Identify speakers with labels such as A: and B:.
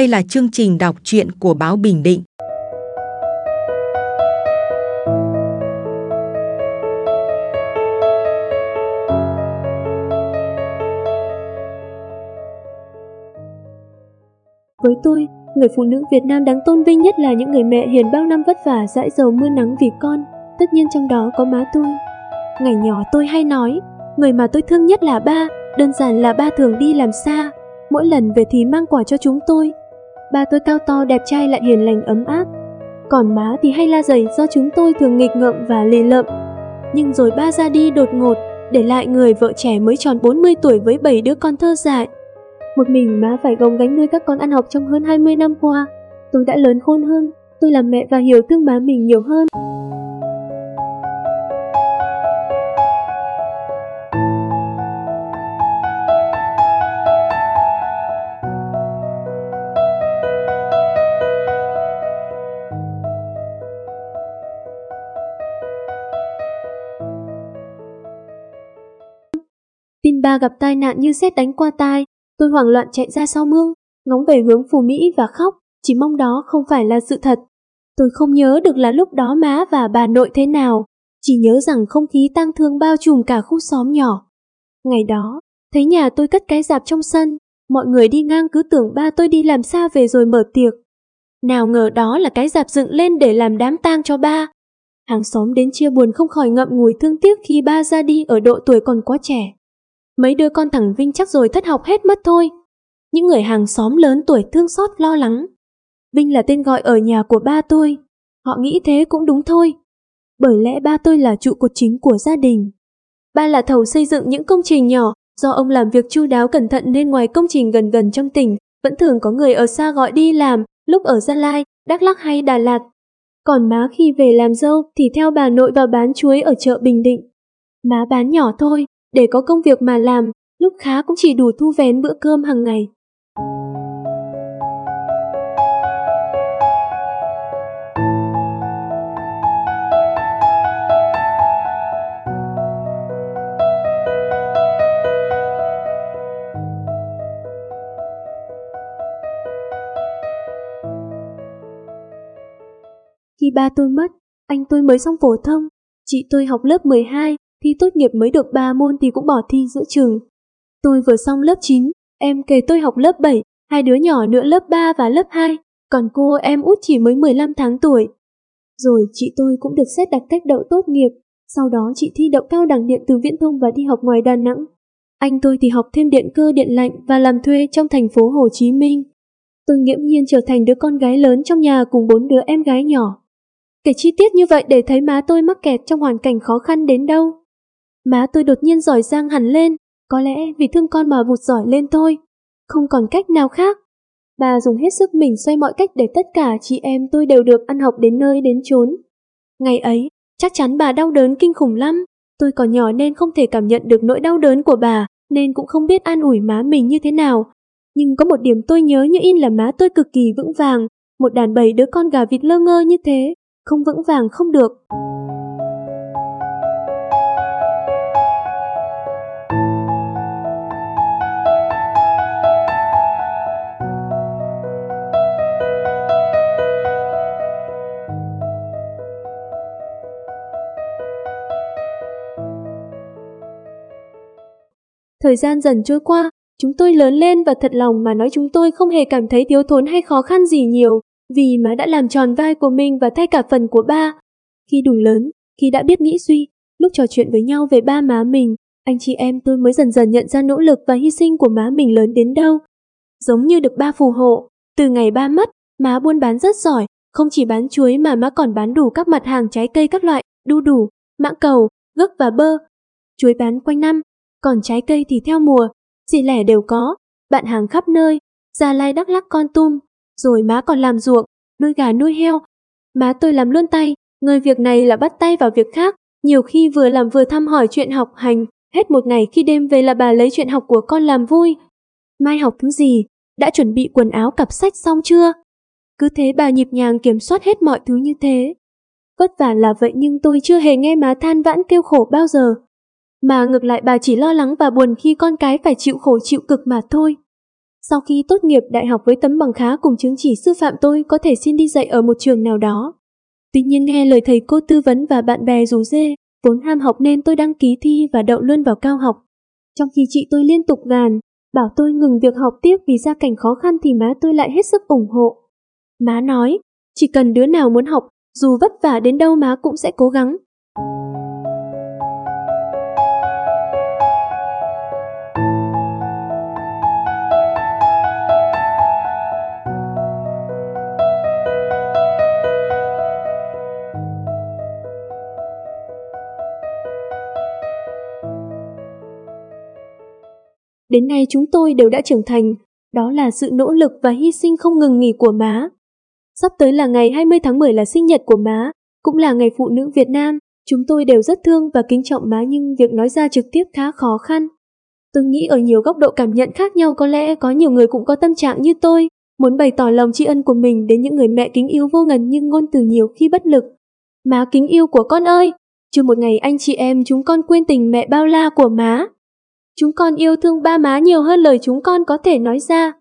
A: Đây là chương trình đọc truyện của báo Bình Định.
B: Với tôi, người phụ nữ Việt Nam đáng tôn vinh nhất là những người mẹ hiền bao năm vất vả dãi dầu mưa nắng vì con, tất nhiên trong đó có má tôi. Ngày nhỏ tôi hay nói, người mà tôi thương nhất là ba, đơn giản là ba thường đi làm xa, mỗi lần về thì mang quà cho chúng tôi. Ba tôi cao to đẹp trai lại hiền lành ấm áp, còn má thì hay la dày do chúng tôi thường nghịch ngợm và lì lợm. Nhưng rồi ba ra đi đột ngột, để lại người vợ trẻ mới tròn 40 tuổi với 7 đứa con thơ dại. Một mình má phải gồng gánh nuôi các con ăn học trong hơn 20 năm qua. Tôi đã lớn khôn hơn, tôi làm mẹ và hiểu thương má mình nhiều hơn. Ba gặp tai nạn như xét đánh qua tai, tôi hoảng loạn chạy ra sau mương, ngóng về hướng Phù Mỹ và khóc, chỉ mong đó không phải là sự thật. Tôi không nhớ được là lúc đó má và bà nội thế nào, chỉ nhớ rằng không khí tang thương bao trùm cả khu xóm nhỏ. Ngày đó, thấy nhà tôi cất cái dạp trong sân, mọi người đi ngang cứ tưởng ba tôi đi làm xa về rồi mở tiệc. Nào ngờ đó là cái dạp dựng lên để làm đám tang cho ba. Hàng xóm đến chia buồn không khỏi ngậm ngùi thương tiếc khi ba ra đi ở độ tuổi còn quá trẻ. Mấy đứa con thằng Vinh chắc rồi thất học hết mất thôi. Những người hàng xóm lớn tuổi thương xót lo lắng. Vinh là tên gọi ở nhà của ba tôi. Họ nghĩ thế cũng đúng thôi. Bởi lẽ ba tôi là trụ cột chính của gia đình. Ba là thầu xây dựng những công trình nhỏ, do ông làm việc chu đáo cẩn thận nên ngoài công trình gần gần trong tỉnh, vẫn thường có người ở xa gọi đi làm, lúc ở Gia Lai, Đắk lắc hay Đà Lạt. Còn má khi về làm dâu thì theo bà nội vào bán chuối ở chợ Bình Định. Má bán nhỏ thôi, để có công việc mà làm, lúc khá cũng chỉ đủ thu vén bữa cơm hàng ngày. Khi ba tôi mất, anh tôi mới xong phổ thông, chị tôi học lớp 12, thi tốt nghiệp mới được 3 môn thì cũng bỏ thi giữa trường. Tôi vừa xong lớp 9, em kể tôi học lớp 7, hai đứa nhỏ nữa lớp 3 và lớp 2, còn cô em út chỉ mới 15 tháng tuổi. Rồi chị tôi cũng được xét đặt cách đậu tốt nghiệp, sau đó chị thi đậu cao đẳng điện từ viễn thông và đi học ngoài Đà Nẵng. Anh tôi thì học thêm điện cơ điện lạnh và làm thuê trong thành phố Hồ Chí Minh. Tôi nghiễm nhiên trở thành đứa con gái lớn trong nhà cùng bốn đứa em gái nhỏ. Kể chi tiết như vậy để thấy má tôi mắc kẹt trong hoàn cảnh khó khăn đến đâu. Má tôi đột nhiên giỏi giang hẳn lên, có lẽ vì thương con mà vụt giỏi lên thôi. Không còn cách nào khác. Bà dùng hết sức mình xoay mọi cách để tất cả chị em tôi đều được ăn học đến nơi đến chốn. Ngày ấy, chắc chắn bà đau đớn kinh khủng lắm. Tôi còn nhỏ nên không thể cảm nhận được nỗi đau đớn của bà, nên cũng không biết an ủi má mình như thế nào. Nhưng có một điểm tôi nhớ như in là má tôi cực kỳ vững vàng, một đàn bầy đứa con gà vịt lơ ngơ như thế, không vững vàng không được. Thời gian dần trôi qua, chúng tôi lớn lên và thật lòng mà nói chúng tôi không hề cảm thấy thiếu thốn hay khó khăn gì nhiều, vì má đã làm tròn vai của mình và thay cả phần của ba. Khi đủ lớn, khi đã biết nghĩ suy, lúc trò chuyện với nhau về ba má mình, anh chị em tôi mới dần dần nhận ra nỗ lực và hy sinh của má mình lớn đến đâu. Giống như được ba phù hộ, từ ngày ba mất, má buôn bán rất giỏi, không chỉ bán chuối mà má còn bán đủ các mặt hàng trái cây các loại, đu đủ, mãng cầu, gấc và bơ. Chuối bán quanh năm, còn trái cây thì theo mùa, xỉ lẻ đều có, bạn hàng khắp nơi, Gia Lai Đắk lắc, con tum, rồi má còn làm ruộng, nuôi gà nuôi heo. Má tôi làm luôn tay, người việc này là bắt tay vào việc khác, nhiều khi vừa làm vừa thăm hỏi chuyện học hành, hết một ngày khi đêm về là bà lấy chuyện học của con làm vui. Mai học thứ gì? Đã chuẩn bị quần áo cặp sách xong chưa? Cứ thế bà nhịp nhàng kiểm soát hết mọi thứ như thế. Vất vả là vậy nhưng tôi chưa hề nghe má than vãn kêu khổ bao giờ. Mà ngược lại bà chỉ lo lắng và buồn khi con cái phải chịu khổ chịu cực mà thôi. Sau khi tốt nghiệp đại học với tấm bằng khá cùng chứng chỉ sư phạm tôi có thể xin đi dạy ở một trường nào đó. Tuy nhiên nghe lời thầy cô tư vấn và bạn bè rủ dê, vốn ham học nên tôi đăng ký thi và đậu luôn vào cao học. Trong khi chị tôi liên tục gàn, bảo tôi ngừng việc học tiếp vì gia cảnh khó khăn thì má tôi lại hết sức ủng hộ. Má nói, chỉ cần đứa nào muốn học, dù vất vả đến đâu má cũng sẽ cố gắng. Đến nay chúng tôi đều đã trưởng thành, đó là sự nỗ lực và hy sinh không ngừng nghỉ của má. Sắp tới là ngày 20 tháng 10 là sinh nhật của má, cũng là ngày phụ nữ Việt Nam. Chúng tôi đều rất thương và kính trọng má nhưng việc nói ra trực tiếp khá khó khăn. Tôi nghĩ ở nhiều góc độ cảm nhận khác nhau có lẽ có nhiều người cũng có tâm trạng như tôi, muốn bày tỏ lòng tri ân của mình đến những người mẹ kính yêu vô ngần nhưng ngôn từ nhiều khi bất lực. Má kính yêu của con ơi, chưa một ngày anh chị em chúng con quên tình mẹ bao la của má. Chúng con yêu thương ba má nhiều hơn lời chúng con có thể nói ra.